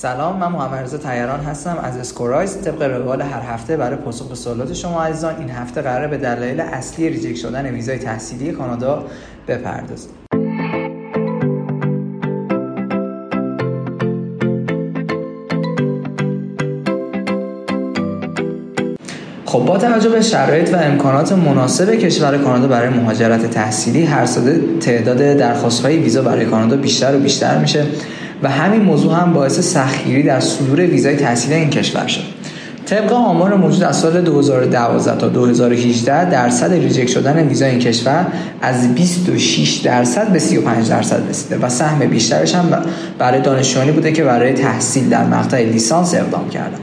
سلام من محمد رضا تیران هستم از اسکورایز طبق روال هر هفته برای پاسخ به سوالات شما عزیزان. این هفته قراره به دلایل اصلی reject شدن ویزای تحصیلی کانادا بپردازیم. خب با توجه به شرایط و امکانات مناسب کشور کانادا برای مهاجرت تحصیلی هر ساله تعداد درخواست های ویزا برای کانادا بیشتر و بیشتر میشه. و همین موضوع هم باعث سختگیری در صدور ویزای تحصیلی این کشور شد. طبق آمار موجود از سال 2012 تا 2018 درصد ریجکت شدن ویزای این کشور از 26 درصد به 35 درصد رسیده و سهم بیشترش هم برای دانشجویانی بوده که برای تحصیل در مقطع لیسانس اقدام کردن.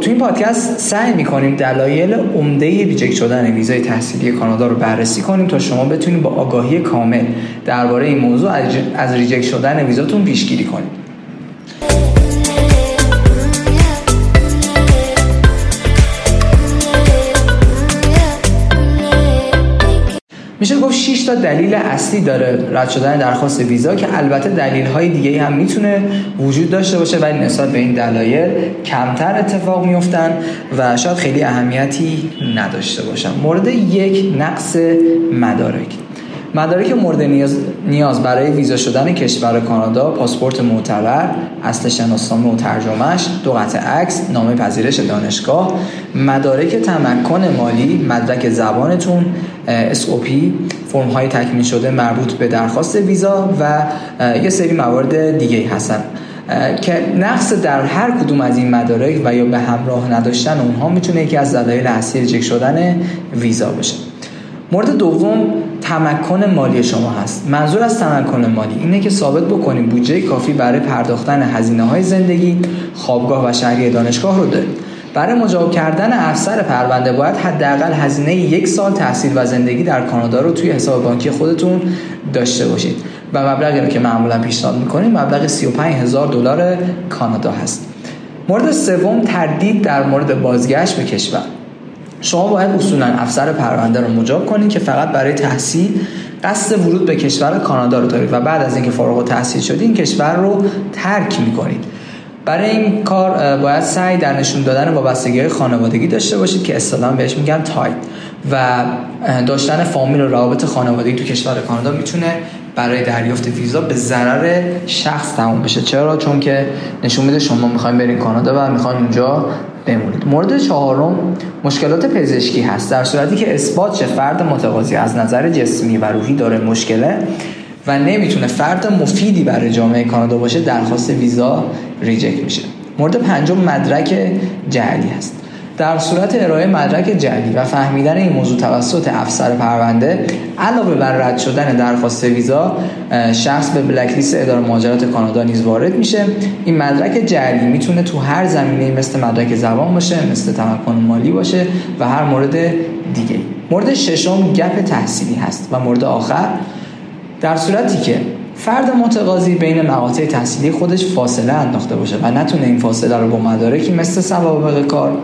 خب تو این پادکست سعی می‌کنیم دلایل عمده reject شدن ویزای تحصیلی کانادا رو بررسی کنیم تا شما بتونید با آگاهی کامل درباره این موضوع از reject شدن ویزاتون پیشگیری کنید. گفت 6 تا دلیل اصلی داره رد شدن درخواست ویزا که البته دلیل های دیگه هم می‌تونه وجود داشته باشه ولی نسبت به این دلایل کمتر اتفاق میفتن و شاید خیلی اهمیتی نداشته باشن. مورد یک نقص مدارک. مدارک مورد نیاز, نیاز برای ویزا شدن کشور کانادا پاسپورت معتبر اصل شناسنامه و ترجمهش دو قطع عکس نامه پذیرش دانشگاه مدارک تمکن مالی مدرک زبانتون SOP فرم های تکمیل شده مربوط به درخواست ویزا و یه سری موارد دیگه هستن. که نقص در هر کدوم از این مدارک و یا به همراه نداشتن اونها می‌تونه یکی از دلایل اصلی ریجکت شدن ویزا باشه. مورد دوم تمکن مالی شما هست. منظور از تمکن مالی اینه که ثابت بکنید بودجه کافی برای پرداختن هزینه های زندگی خوابگاه و شهری دانشگاه رو دارید برای مجاب کردن افسر پرونده باید حداقل هزینه یک سال تحصیل و زندگی در کانادا رو توی حساب بانکی خودتون داشته باشید. و مبلغی که معمولا پیشنهاد می‌کنیم مبلغ 35 هزار دلار کانادا هست. مورد سوم تردید در مورد بازگشت به کشور. شما باید اصولا افسر پرونده رو مجاب کنید که فقط برای تحصیل قصد ورود به کشور کانادا رو دارید و بعد از اینکه فارغ التحصیل شدید این کشور رو ترک می‌کنید. برای این کار باید سعی در نشون دادن وابستگی خانوادگی داشته باشید که اصطلاحا بهش میگن tie. و داشتن فامیل و روابط خانوادگی تو کشور کانادا می‌تونه برای دریافت ویزا به ضرر شخص تموم بشه. چرا؟ چون که نشون میده شما می‌خوایم برین کانادا و می‌خواین اونجا بمونید. مورد چهارم مشکلات پزشکی هست. در صورتی که اثبات شه فرد متقاضی از نظر جسمی و روحی داره مشکله و نمی‌تونه فرد مفیدی برای جامعه کانادا باشه درخواست ویزا ریجکت میشه. مورد پنجم مدرک جعلی هست. در صورت ارائه مدرک جعلی و فهمیدن این موضوع توسط افسر پرونده علاوه بر رد شدن درخواست ویزا شخص به بلک لیست اداره مهاجرت کانادا نیز وارد میشه. این مدرک جعلی می‌تونه تو هر زمینه مثل مدرک زبان باشه مثل تمکن مالی باشه و هر مورد دیگه مورد ششم گپ تحصیلی هست و مورد آخر در صورتی که فرد متقاضی بین مقاطع تحصیلی خودش فاصله انداخته باشه و نتونه این فاصله رو با مدارکی مثل سوابق کار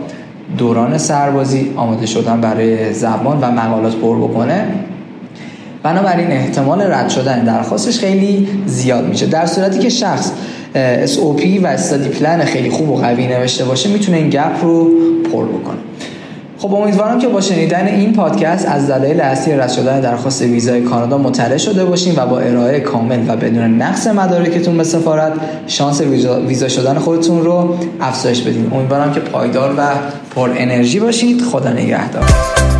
دوران سربازی آماده شدن برای زبان و مقالات پر بکنه. بنابراین احتمال رد شدن درخواستش خیلی زیاد میشه. در صورتی که شخص SOP و استادی پلن خیلی خوب و قوی نوشته باشه می‌تونه این گپ رو پر بکنه. خب امیدوارم که با شنیدن این پادکست از دلایل اصلی رد شدن درخواست ویزای کانادا مطلع شده باشین و با ارائه کامل و بدون نقص مدارکتون به سفارت شانس ویزا شدن خودتون رو افزایش بدین. امیدوارم که پایدار و پر انرژی باشید. خدا نگهدار.